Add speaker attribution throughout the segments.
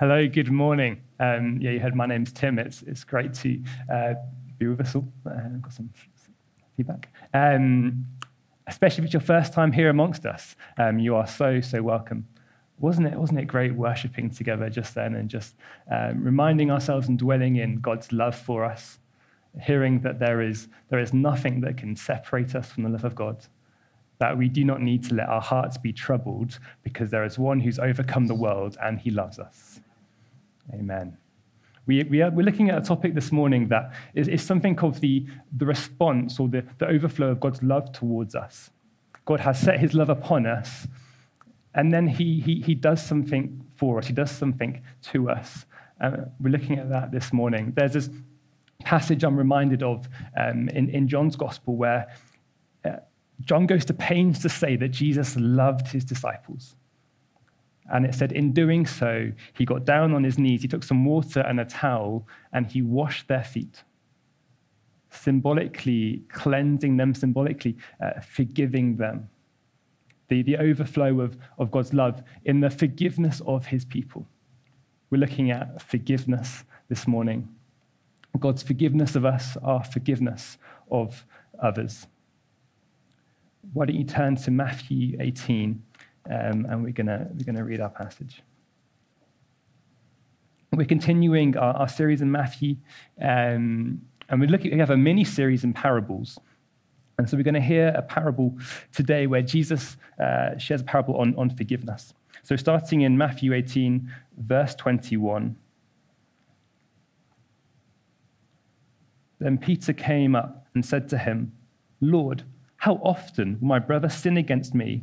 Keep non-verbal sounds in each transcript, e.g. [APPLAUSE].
Speaker 1: Hello, good morning. Um, yeah, you heard my name's Tim. It's, it's great to uh, be with us all. Uh, I've got some feedback. Um, especially if it's your first time here amongst us. Um, you are so, so welcome. Wasn't it, wasn't it great worshipping together just then and just um, reminding ourselves and dwelling in God's love for us, hearing that there is, there is nothing that can separate us from the love of God, that we do not need to let our hearts be troubled because there is one who's overcome the world and he loves us. Amen. We, we are, we're looking at a topic this morning that is, is something called the, the response or the, the overflow of God's love towards us. God has set his love upon us, and then he, he, he does something for us, he does something to us. Uh, we're looking at that this morning. There's this passage I'm reminded of um, in, in John's gospel where uh, John goes to pains to say that Jesus loved his disciples. And it said, in doing so, he got down on his knees, he took some water and a towel, and he washed their feet, symbolically cleansing them, symbolically uh, forgiving them. The, the overflow of, of God's love in the forgiveness of his people. We're looking at forgiveness this morning. God's forgiveness of us, our forgiveness of others. Why don't you turn to Matthew 18? Um, and we're going we're gonna read our passage. We're continuing our, our series in Matthew, um, and we're looking, we have a mini series in parables. And so we're going to hear a parable today where Jesus uh, shares a parable on, on forgiveness. So starting in Matthew 18, verse 21. Then Peter came up and said to him, Lord, how often will my brother sin against me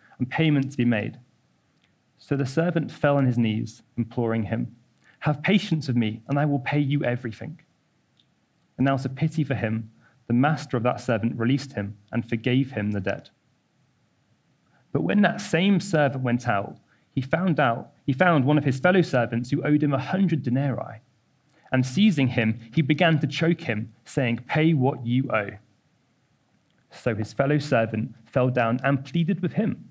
Speaker 1: and payment to be made. So the servant fell on his knees, imploring him, Have patience with me, and I will pay you everything. And out of pity for him, the master of that servant released him and forgave him the debt. But when that same servant went out, he found out he found one of his fellow servants who owed him a hundred denarii. And seizing him, he began to choke him, saying, Pay what you owe. So his fellow servant fell down and pleaded with him.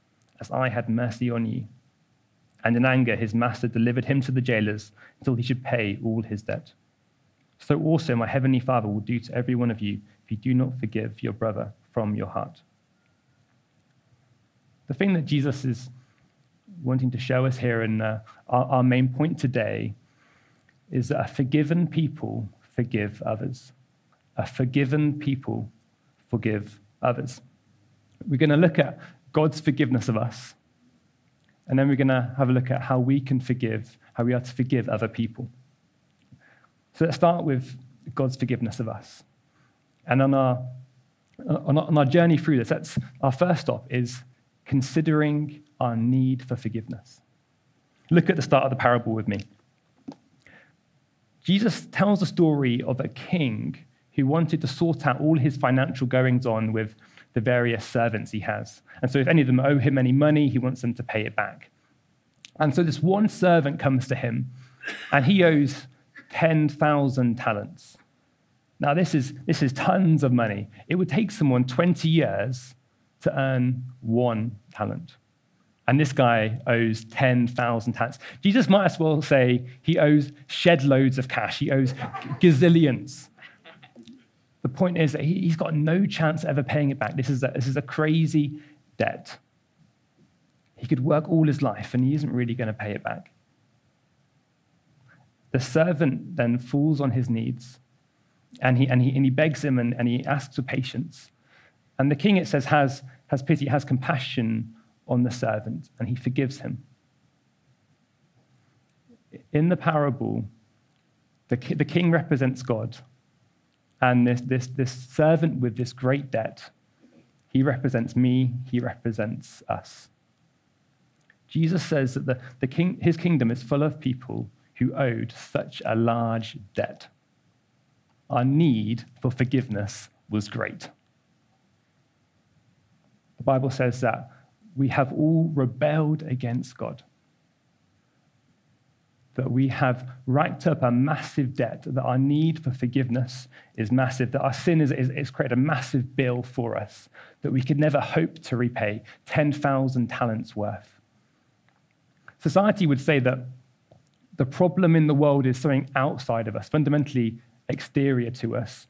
Speaker 1: As I had mercy on you. And in anger, his master delivered him to the jailers until he should pay all his debt. So also my heavenly Father will do to every one of you if you do not forgive your brother from your heart. The thing that Jesus is wanting to show us here, and uh, our, our main point today, is that a forgiven people forgive others. A forgiven people forgive others. We're going to look at God's forgiveness of us. And then we're going to have a look at how we can forgive, how we are to forgive other people. So let's start with God's forgiveness of us. And on our, on our, on our journey through this, that's, our first stop is considering our need for forgiveness. Look at the start of the parable with me. Jesus tells the story of a king who wanted to sort out all his financial goings on with the various servants he has. And so if any of them owe him any money, he wants them to pay it back. And so this one servant comes to him, and he owes 10,000 talents. Now, this is, this is tons of money. It would take someone 20 years to earn one talent. And this guy owes 10,000 talents. Jesus might as well say he owes shed loads of cash. He owes gazillions. The point is that he's got no chance ever paying it back. This is a, this is a crazy debt. He could work all his life and he isn't really going to pay it back. The servant then falls on his knees and he, and he, and he begs him and, and he asks for patience. And the king, it says, has, has pity, has compassion on the servant, and he forgives him. In the parable, the, the king represents God, and this, this, this servant with this great debt, he represents me, he represents us. Jesus says that the, the king, his kingdom is full of people who owed such a large debt. Our need for forgiveness was great. The Bible says that we have all rebelled against God that we have racked up a massive debt, that our need for forgiveness is massive, that our sin is, is, is created a massive bill for us, that we could never hope to repay 10,000 talents worth. Society would say that the problem in the world is something outside of us, fundamentally exterior to us,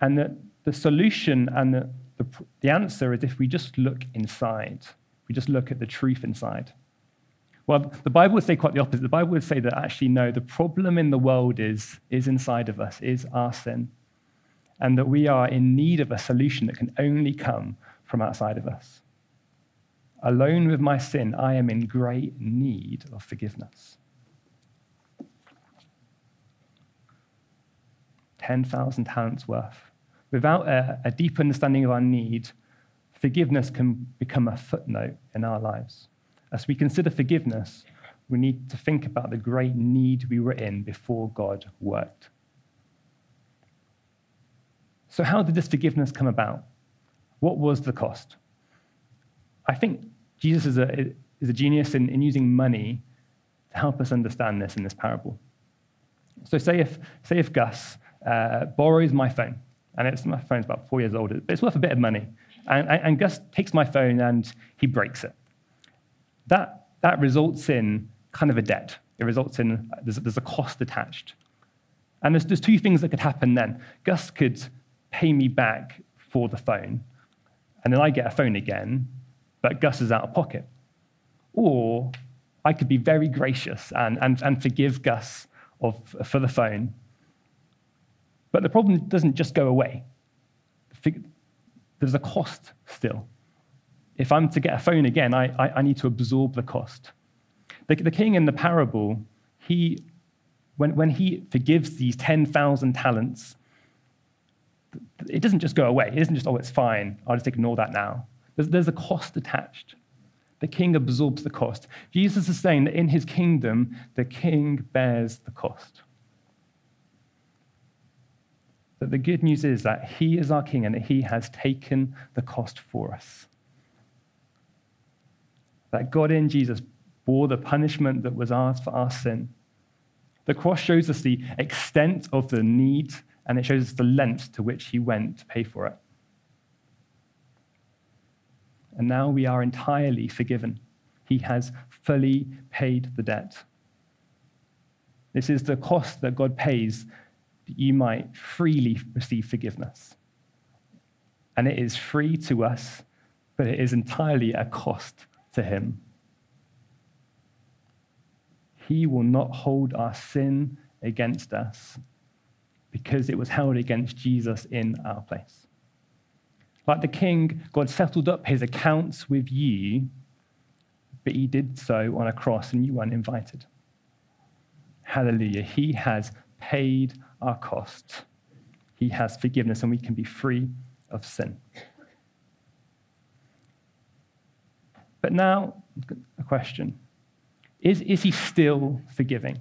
Speaker 1: and that the solution and the, the, the answer is if we just look inside, we just look at the truth inside. Well, the Bible would say quite the opposite. The Bible would say that actually, no, the problem in the world is, is inside of us, is our sin. And that we are in need of a solution that can only come from outside of us. Alone with my sin, I am in great need of forgiveness. 10,000 talents worth. Without a, a deep understanding of our need, forgiveness can become a footnote in our lives. As we consider forgiveness, we need to think about the great need we were in before God worked. So, how did this forgiveness come about? What was the cost? I think Jesus is a, is a genius in, in using money to help us understand this in this parable. So, say if, say if Gus uh, borrows my phone, and it's, my phone's about four years old, but it's worth a bit of money, and, and Gus takes my phone and he breaks it that, that results in kind of a debt. It results in there's, there's a cost attached. And there's, there's two things that could happen then. Gus could pay me back for the phone, and then I get a phone again, but Gus is out of pocket. Or I could be very gracious and, and, and forgive Gus of, for the phone. But the problem doesn't just go away. There's a cost still. If I'm to get a phone again, I, I, I need to absorb the cost. The, the king in the parable, he, when, when he forgives these 10,000 talents, it doesn't just go away. It isn't just, oh, it's fine. I'll just ignore that now. There's, there's a cost attached. The king absorbs the cost. Jesus is saying that in his kingdom, the king bears the cost. But the good news is that he is our king and that he has taken the cost for us that God in Jesus bore the punishment that was ours for our sin. The cross shows us the extent of the need, and it shows us the length to which he went to pay for it. And now we are entirely forgiven. He has fully paid the debt. This is the cost that God pays that you might freely receive forgiveness. And it is free to us, but it is entirely a cost to him. He will not hold our sin against us because it was held against Jesus in our place. Like the king, God settled up his accounts with you, but he did so on a cross and you weren't invited. Hallelujah. He has paid our cost. He has forgiveness, and we can be free of sin. But now, a question is, is he still forgiving?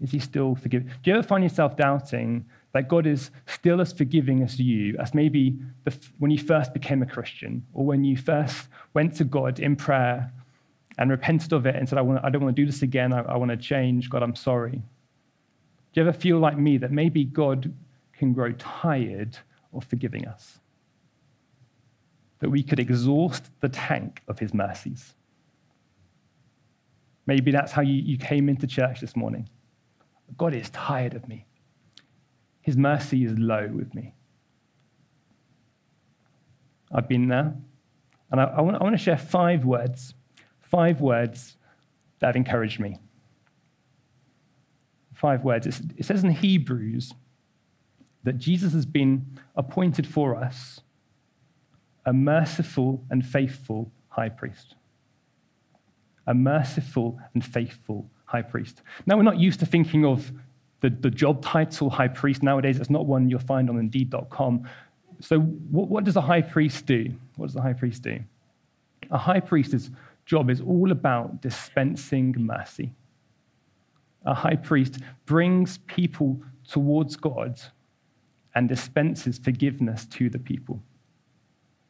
Speaker 1: Is he still forgiving? Do you ever find yourself doubting that God is still as forgiving as you, as maybe the, when you first became a Christian, or when you first went to God in prayer and repented of it and said, I, want, I don't want to do this again, I, I want to change, God, I'm sorry? Do you ever feel like me that maybe God can grow tired of forgiving us? That we could exhaust the tank of his mercies. Maybe that's how you, you came into church this morning. God is tired of me. His mercy is low with me. I've been there. And I, I, want, I want to share five words, five words that have encouraged me. five words. It's, it says in Hebrews that Jesus has been appointed for us a merciful and faithful high priest. A merciful and faithful high priest. Now, we're not used to thinking of the, the job title high priest nowadays. It's not one you'll find on Indeed.com. So, what, what does a high priest do? What does a high priest do? A high priest's job is all about dispensing mercy. A high priest brings people towards God and dispenses forgiveness to the people.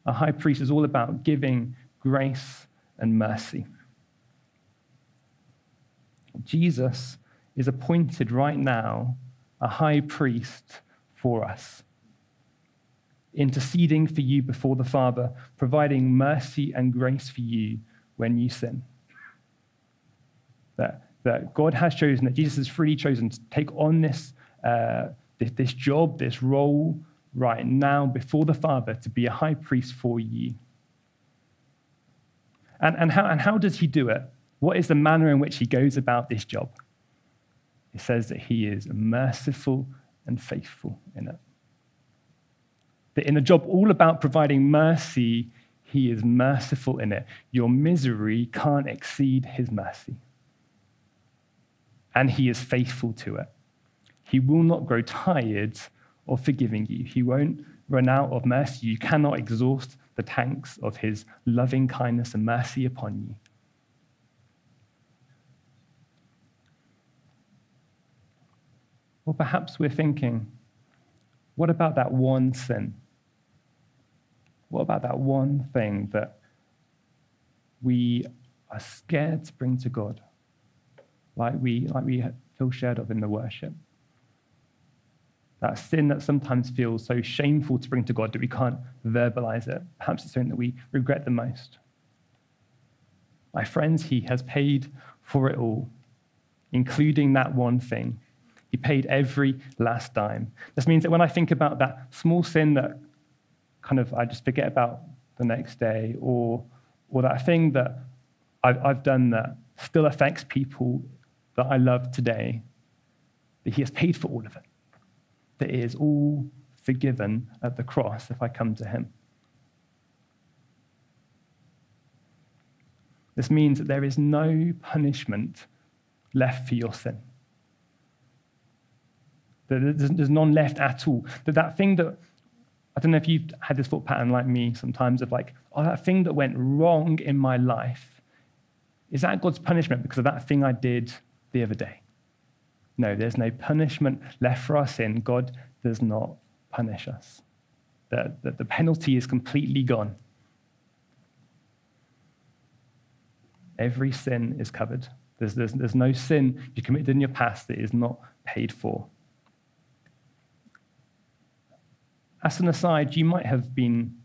Speaker 1: A high priest is all about giving grace and mercy. Jesus is appointed right now a high priest for us, interceding for you before the Father, providing mercy and grace for you when you sin. That, that God has chosen, that Jesus has freely chosen to take on this, uh, this, this job, this role right now before the Father to be a high priest for you. And, and, how, and how does he do it? What is the manner in which he goes about this job? He says that he is merciful and faithful in it. That in a job all about providing mercy, he is merciful in it. Your misery can't exceed his mercy. And he is faithful to it. He will not grow tired of forgiving you. He won't run out of mercy. You cannot exhaust the tanks of his loving kindness and mercy upon you. Or perhaps we're thinking, what about that one sin? What about that one thing that we are scared to bring to God, like we, like we feel shared of in the worship? That sin that sometimes feels so shameful to bring to God that we can't verbalize it. Perhaps it's something that we regret the most. My friends, He has paid for it all, including that one thing. He paid every last dime. This means that when I think about that small sin that kind of I just forget about the next day, or, or that thing that I've, I've done that still affects people that I love today, that He has paid for all of it that it is all forgiven at the cross if I come to him. This means that there is no punishment left for your sin. There's none left at all. That that thing that I don't know if you've had this thought pattern like me sometimes of like, oh, that thing that went wrong in my life, is that God's punishment because of that thing I did the other day? No, there's no punishment left for our sin. God does not punish us. The, the, the penalty is completely gone. Every sin is covered. There's, there's, there's no sin you committed in your past that is not paid for. As an aside, you might have been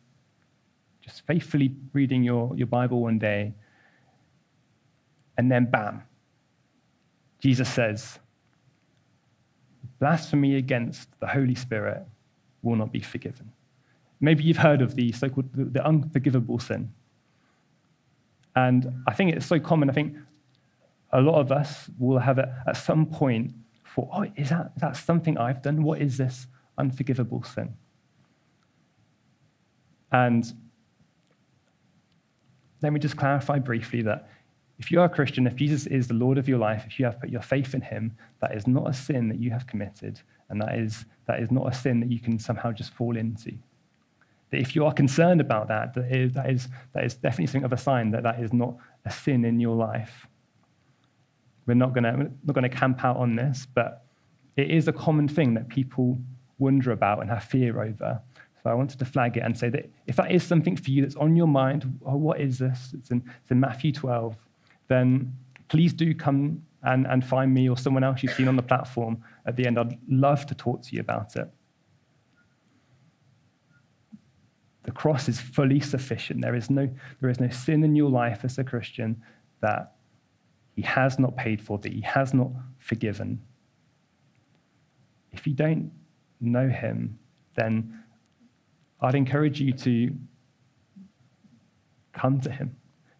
Speaker 1: just faithfully reading your, your Bible one day, and then bam, Jesus says, blasphemy against the Holy Spirit will not be forgiven. Maybe you've heard of the so called the unforgivable sin. And I think it's so common. I think a lot of us will have it at some point for, oh, is that, is that something I've done? What is this unforgivable sin? And let me just clarify briefly that if you are a Christian, if Jesus is the Lord of your life, if you have put your faith in him, that is not a sin that you have committed, and that is, that is not a sin that you can somehow just fall into. That if you are concerned about that, that is, that is, that is definitely something of a sign that that is not a sin in your life. We're not going not to camp out on this, but it is a common thing that people wonder about and have fear over. So I wanted to flag it and say that if that is something for you that's on your mind, oh, what is this? It's in, it's in Matthew 12 then please do come and, and find me or someone else you've seen on the platform at the end. I'd love to talk to you about it. The cross is fully sufficient. There is no, there is no sin in your life as a Christian that he has not paid for, that he has not forgiven. If you don't know him, then I'd encourage you to come to him.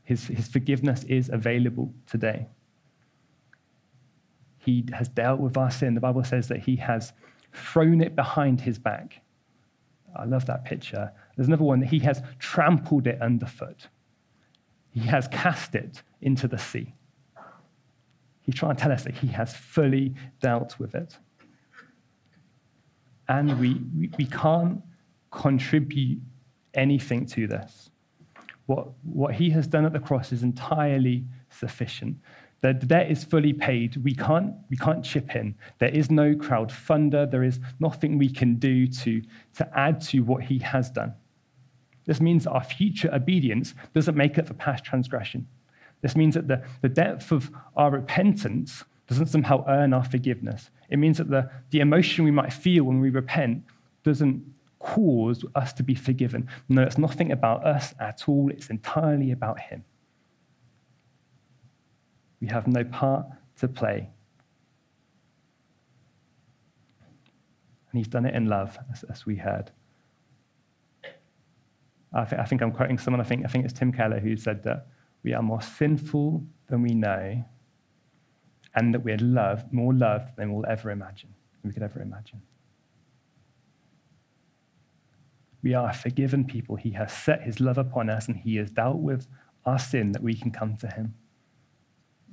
Speaker 1: His, his forgiveness is available today. he has dealt with our sin. The Bible says that he has thrown it behind his back. I love that picture. There's another one that he has trampled it underfoot. He has cast it into the sea. He's trying to tell us that he has fully dealt with it. And we, we, we can't contribute anything to this. What, what he has done at the cross is entirely sufficient. The debt is fully paid. We can't, we can't chip in. There is no crowdfunder. There is nothing we can do to, to add to what he has done. This means our future obedience doesn't make up for past transgression. This means that the, the depth of our repentance doesn't somehow earn our forgiveness. It means that the, the emotion we might feel when we repent doesn't cause us to be forgiven. No, it's nothing about us at all, it's entirely about Him. We have no part to play. And He's done it in love, as, as we heard. I, th- I think I'm quoting someone, I think, I think it's Tim Keller, who said that we are more sinful than we know, and that we're loved, more loved than we'll ever imagine, we could ever imagine. We are forgiven people. He has set his love upon us, and he has dealt with our sin that we can come to him.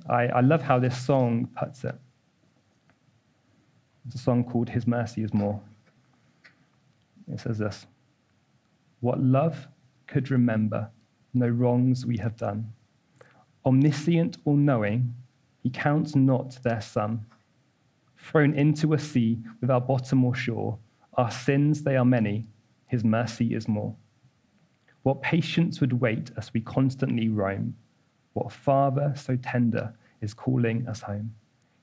Speaker 1: I, I love how this song puts it. It's a song called His Mercy is More. It says this What love could remember, no wrongs we have done. Omniscient, all knowing, he counts not their sum. Thrown into a sea without bottom or shore, our sins, they are many, his mercy is more. What patience would wait as we constantly roam what Father so tender is calling us home.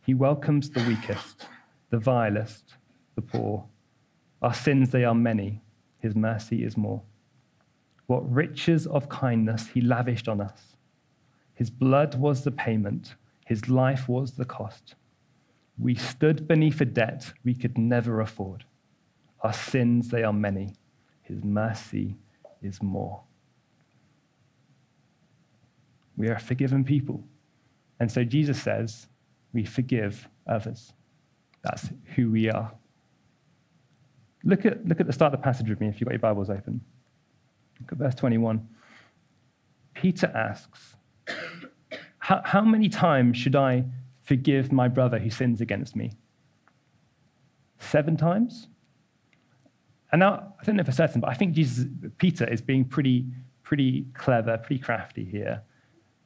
Speaker 1: He welcomes the weakest, the vilest, the poor. Our sins, they are many. His mercy is more. What riches of kindness he lavished on us. His blood was the payment, his life was the cost. We stood beneath a debt we could never afford. Our sins, they are many. His mercy is more. We are forgiven people. And so Jesus says, we forgive others. That's who we are. Look at, look at the start of the passage with me if you've got your Bibles open. Look at verse 21. Peter asks, how, how many times should I forgive my brother who sins against me? Seven times? And now, I don't know for certain, but I think Jesus, Peter is being pretty, pretty clever, pretty crafty here.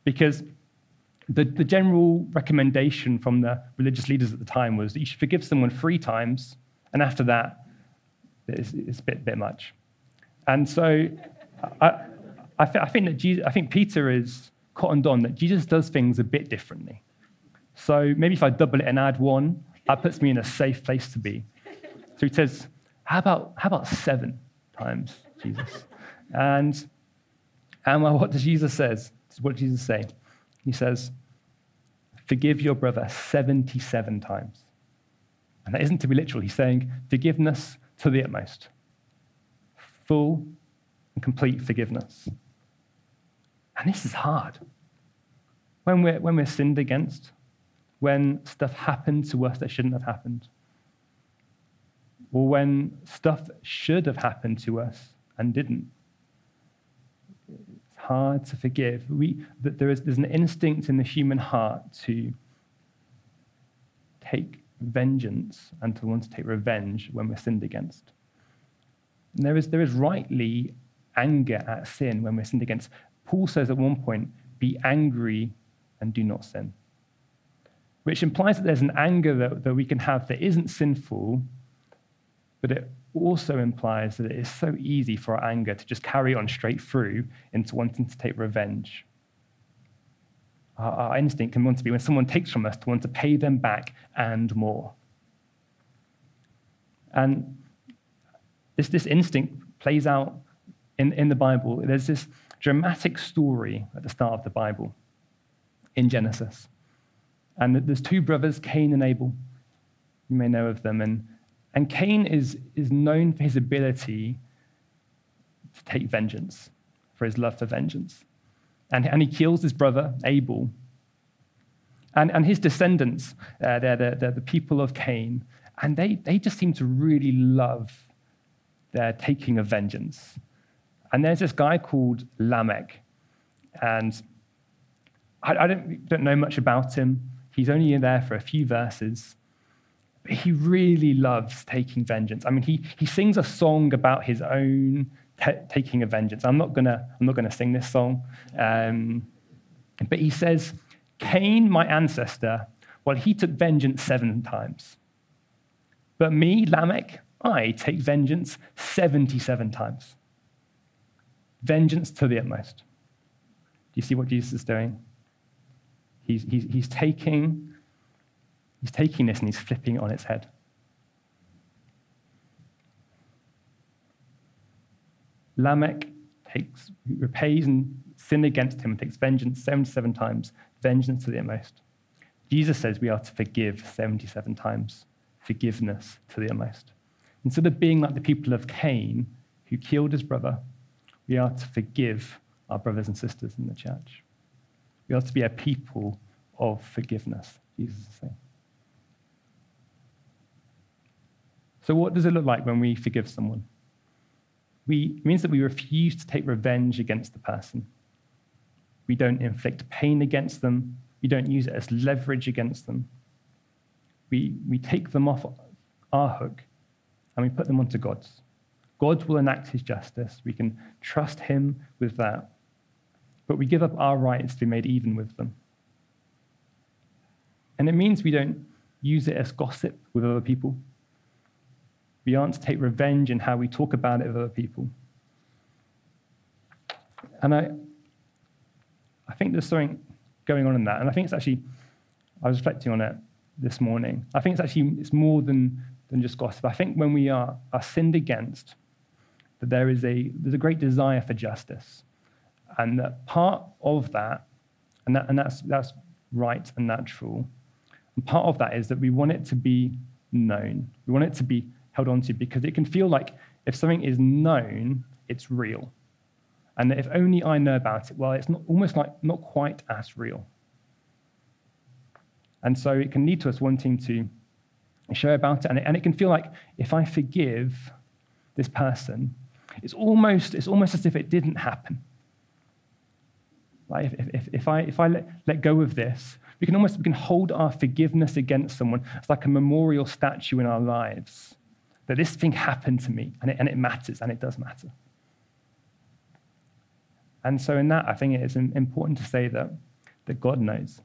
Speaker 1: Because the, the general recommendation from the religious leaders at the time was that you should forgive someone three times, and after that, it's, it's a bit, bit much. And so I, I, th- I, think that Jesus, I think Peter is cottoned on that Jesus does things a bit differently. So maybe if I double it and add one, that puts me in a safe place to be. So he says, How about, how about seven times, Jesus? And, and what does Jesus says? what does Jesus say? He says, Forgive your brother 77 times. And that isn't to be literal. He's saying forgiveness to the utmost, full and complete forgiveness. And this is hard. When we're, when we're sinned against, when stuff happened to us that shouldn't have happened, or when stuff should have happened to us and didn't It's hard to forgive. We, that there is, there's an instinct in the human heart to take vengeance and to want to take revenge when we're sinned against. And there is, there is rightly anger at sin when we're sinned against. Paul says at one point, be angry and do not sin. Which implies that there's an anger that, that we can have that isn't sinful, but it also implies that it is so easy for our anger to just carry on straight through into wanting to take revenge. Our, our instinct can want to be when someone takes from us to want to pay them back and more. And this, this instinct plays out in, in the Bible. There's this dramatic story at the start of the Bible in Genesis. And there's two brothers, Cain and Abel. You may know of them. And and Cain is, is known for his ability to take vengeance, for his love for vengeance. And, and he kills his brother, Abel. And, and his descendants, uh, they're, the, they're the people of Cain, and they, they just seem to really love their taking of vengeance. And there's this guy called Lamech, and I, I don't, don't know much about him. He's only in there for a few verses. He really loves taking vengeance. I mean, he, he sings a song about his own taking a vengeance. I'm not to I'm not gonna sing this song. Um, but he says, Cain, my ancestor, well, he took vengeance seven times. But me, Lamech, I take vengeance 77 times. Vengeance to the utmost. Do you see what Jesus is doing? He's, he's, he's, taking, he's taking this and he's flipping it on its head. Lamech takes, repays and sin against him and takes vengeance 77 times, vengeance to the utmost. Jesus says we are to forgive 77 times, forgiveness to the utmost. Instead of being like the people of Cain, who killed his brother, we are to forgive our brothers and sisters in the church. We are to be a people of forgiveness, Jesus is saying. So, what does it look like when we forgive someone? We, it means that we refuse to take revenge against the person. We don't inflict pain against them. We don't use it as leverage against them. We, we take them off our hook and we put them onto God's. God will enact his justice. We can trust him with that but we give up our rights to be made even with them. And it means we don't use it as gossip with other people. We aren't to take revenge in how we talk about it with other people. And I, I think there's something going on in that. And I think it's actually, I was reflecting on it this morning. I think it's actually it's more than, than just gossip. I think when we are, are sinned against, that there is a, there's a great desire for justice. And that part of that, and, that, and that's, that's right and natural, and part of that is that we want it to be known. We want it to be held on to because it can feel like if something is known, it's real. And that if only I know about it, well, it's not, almost like not quite as real. And so it can lead to us wanting to share about it. And, it. and it can feel like if I forgive this person, it's almost, it's almost as if it didn't happen. Like if, if, if I, if I let, let go of this, we can almost we can hold our forgiveness against someone It's like a memorial statue in our lives. That this thing happened to me, and it, and it matters, and it does matter. And so, in that, I think it is important to say that, that God knows,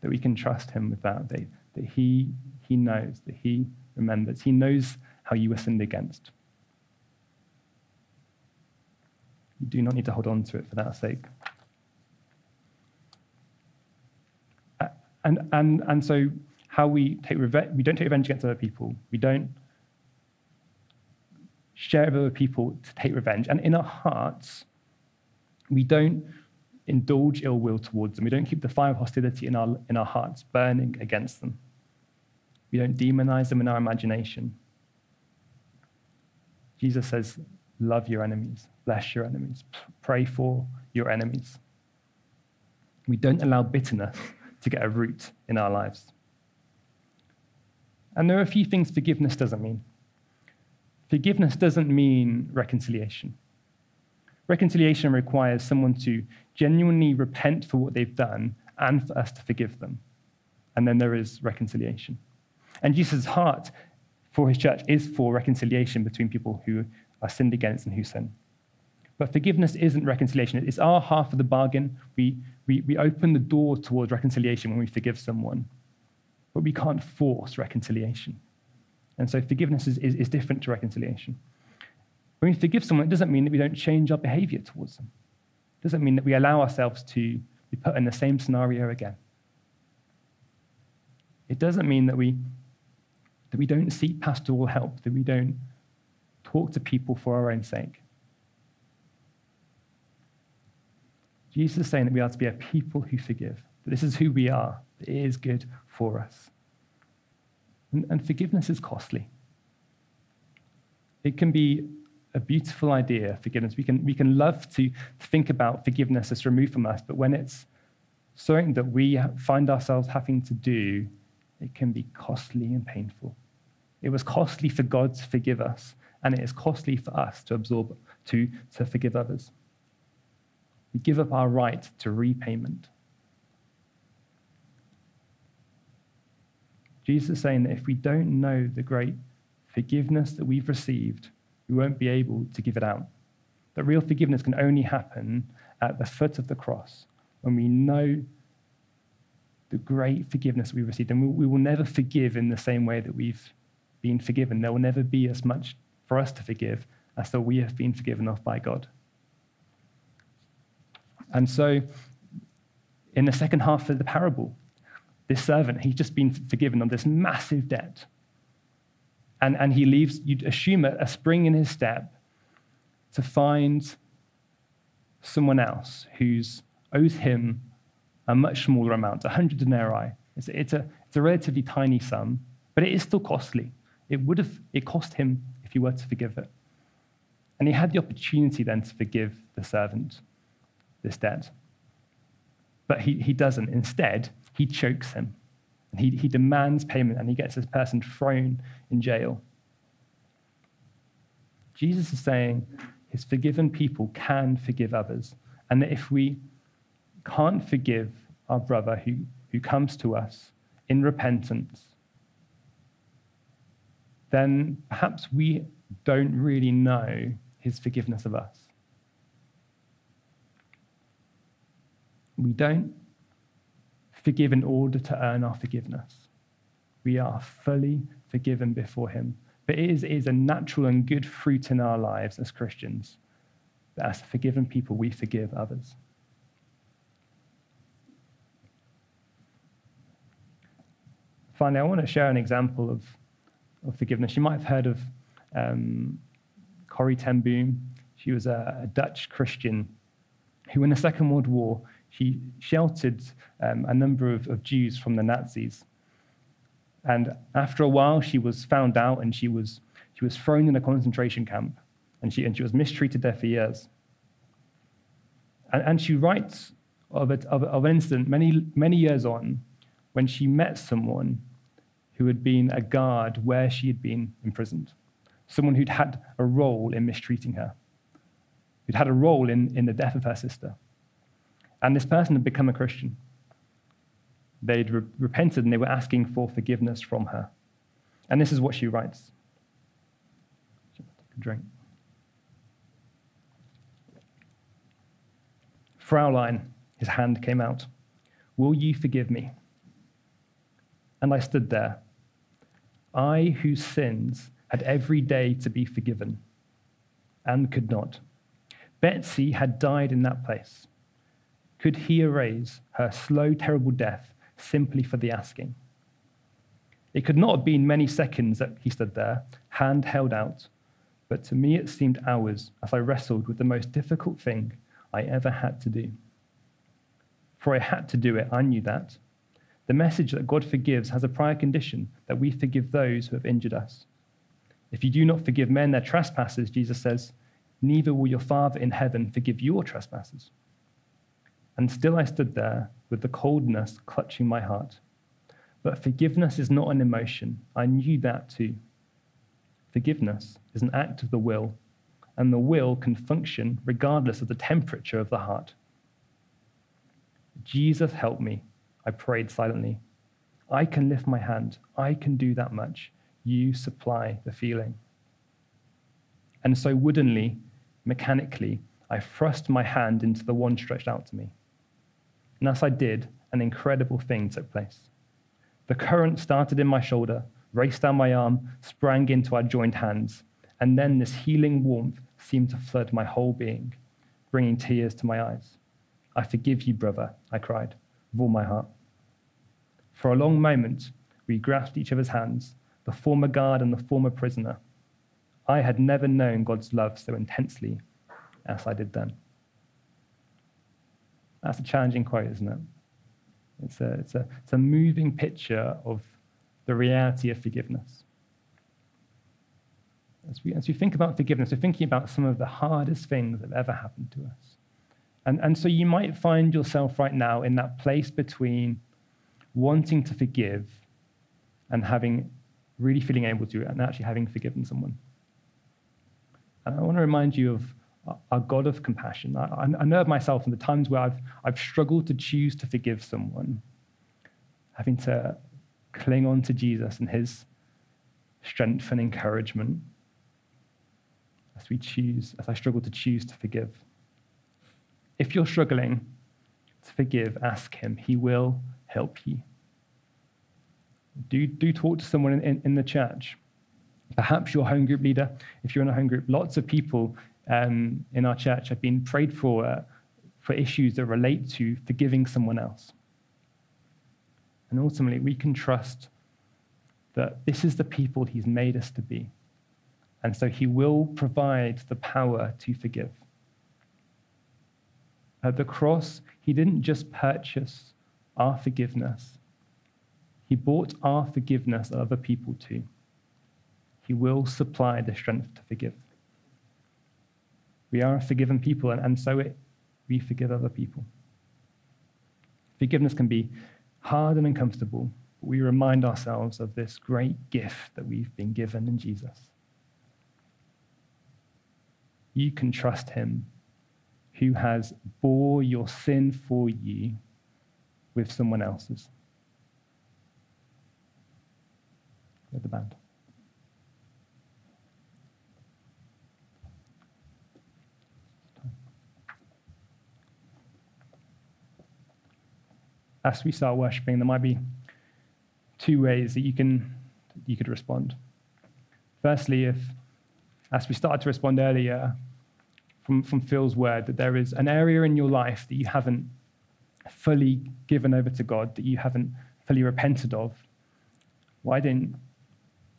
Speaker 1: that we can trust Him with that, that, that he, he knows, that He remembers, He knows how you were sinned against. You do not need to hold on to it for that sake. And, and, and so, how we take revenge, we don't take revenge against other people. We don't share with other people to take revenge. And in our hearts, we don't indulge ill will towards them. We don't keep the fire of hostility in our, in our hearts burning against them. We don't demonize them in our imagination. Jesus says, Love your enemies, bless your enemies, pray for your enemies. We don't allow bitterness [LAUGHS] to get a root in our lives. And there are a few things forgiveness doesn't mean. Forgiveness doesn't mean reconciliation. Reconciliation requires someone to genuinely repent for what they've done and for us to forgive them. And then there is reconciliation. And Jesus' heart for his church is for reconciliation between people who are sinned against and who sin. But forgiveness isn't reconciliation. It's our half of the bargain. We, we, we open the door towards reconciliation when we forgive someone, but we can't force reconciliation. And so forgiveness is, is, is different to reconciliation. When we forgive someone, it doesn't mean that we don't change our behavior towards them. It doesn't mean that we allow ourselves to be put in the same scenario again. It doesn't mean that we, that we don't seek pastoral help, that we don't talk to people for our own sake. Jesus is saying that we are to be a people who forgive, that this is who we are, that it is good for us. And, and forgiveness is costly. It can be a beautiful idea, forgiveness. We can, we can love to think about forgiveness as removed from us, but when it's, something that we find ourselves having to do, it can be costly and painful. It was costly for God to forgive us, and it is costly for us to absorb, to, to forgive others. We give up our right to repayment. Jesus is saying that if we don't know the great forgiveness that we've received, we won't be able to give it out. That real forgiveness can only happen at the foot of the cross when we know the great forgiveness we've received. And we will never forgive in the same way that we've been forgiven. There will never be as much for us to forgive as though we have been forgiven of by God. And so, in the second half of the parable, this servant, he's just been forgiven of this massive debt. And, and he leaves, you'd assume, a, a spring in his step to find someone else who's owes him a much smaller amount, 100 denarii. It's, it's, a, it's a relatively tiny sum, but it is still costly. It would have it cost him if he were to forgive it. And he had the opportunity then to forgive the servant this debt. But he, he doesn't. Instead, he chokes him. And he, he demands payment and he gets this person thrown in jail. Jesus is saying his forgiven people can forgive others. And that if we can't forgive our brother who, who comes to us in repentance, then perhaps we don't really know his forgiveness of us. We don't forgive in order to earn our forgiveness. We are fully forgiven before him. But it is, it is a natural and good fruit in our lives as Christians that as forgiven people, we forgive others. Finally, I want to share an example of of forgiveness. You might have heard of um, Corrie ten Boom. She was a, a, Dutch Christian who, in the Second World War, she sheltered um, a number of, of Jews from the Nazis. And after a while, she was found out and she was, she was thrown in a concentration camp and she, and she was mistreated there for years. And, and she writes of, it, of, of an incident many, many years on when she met someone who had been a guard where she had been imprisoned, someone who'd had a role in mistreating her, who'd had a role in, in the death of her sister. And this person had become a Christian. They'd re- repented and they were asking for forgiveness from her. And this is what she writes. Drink. Fraulein, his hand came out. Will you forgive me? And I stood there, I whose sins had every day to be forgiven and could not. Betsie had died in that place. Could he erase her slow, terrible death simply for the asking? It could not have been many seconds that he stood there, hand held out, but to me it seemed hours as I wrestled with the most difficult thing I ever had to do. For I had to do it, I knew that, the message that God forgives has a prior condition that we forgive those who have injured us. If you do not forgive men their trespasses, Jesus says, neither will your Father in heaven forgive your trespasses. And still I stood there with the coldness clutching my heart. But forgiveness is not an emotion. I knew that too. Forgiveness is an act of the will, and the will can function regardless of the temperature of the heart. Jesus, help me I prayed silently. I can lift my hand. I can do that much. You supply the feeling. And so, woodenly, mechanically, I thrust my hand into the one stretched out to me. And as I did, an incredible thing took place. The current started in my shoulder, raced down my arm, sprang into our joined hands, and then this healing warmth seemed to flood my whole being, bringing tears to my eyes. I forgive you, brother, I cried with all my heart. For a long moment, we grasped each other's hands, the former guard and the former prisoner. I had never known God's love so intensely as I did then. That's a challenging quote, isn't it? It's a, it's a, it's a moving picture of the reality of forgiveness. As we, as we think about forgiveness, we're thinking about some of the hardest things that have ever happened to us. And, and so you might find yourself right now in that place between wanting to forgive and having really feeling able to and actually having forgiven someone. And I want to remind you of our God of compassion. I, I know of myself in the times where I've, I've struggled to choose to forgive someone, having to cling on to Jesus and his strength and encouragement as we choose, as I struggle to choose to forgive. If you're struggling to forgive, ask him. He will help you. Do, do talk to someone in, in, in the church. Perhaps your home group leader, if you're in a home group. Lots of people um, in our church have been prayed for uh, for issues that relate to forgiving someone else. And ultimately, we can trust that this is the people he's made us to be. And so he will provide the power to forgive. At the cross, he didn't just purchase our forgiveness, he bought our forgiveness of other people too. He will supply the strength to forgive. We are a forgiven people, and, and so it, we forgive other people. Forgiveness can be hard and uncomfortable, but we remind ourselves of this great gift that we've been given in Jesus. You can trust him who has bore your sin for you with someone else's. With the band. As we start worshiping, there might be two ways that you can you could respond. Firstly, if as we started to respond earlier from, from Phil's word, that there is an area in your life that you haven't fully given over to God, that you haven't fully repented of, why didn't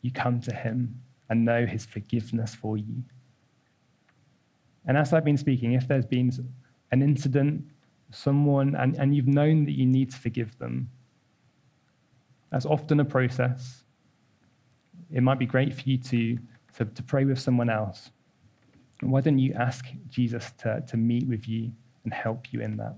Speaker 1: you come to him and know his forgiveness for you? And as I've been speaking, if there's been an incident someone and, and you've known that you need to forgive them. That's often a process. It might be great for you to, to, to pray with someone else. Why don't you ask Jesus to, to meet with you and help you in that?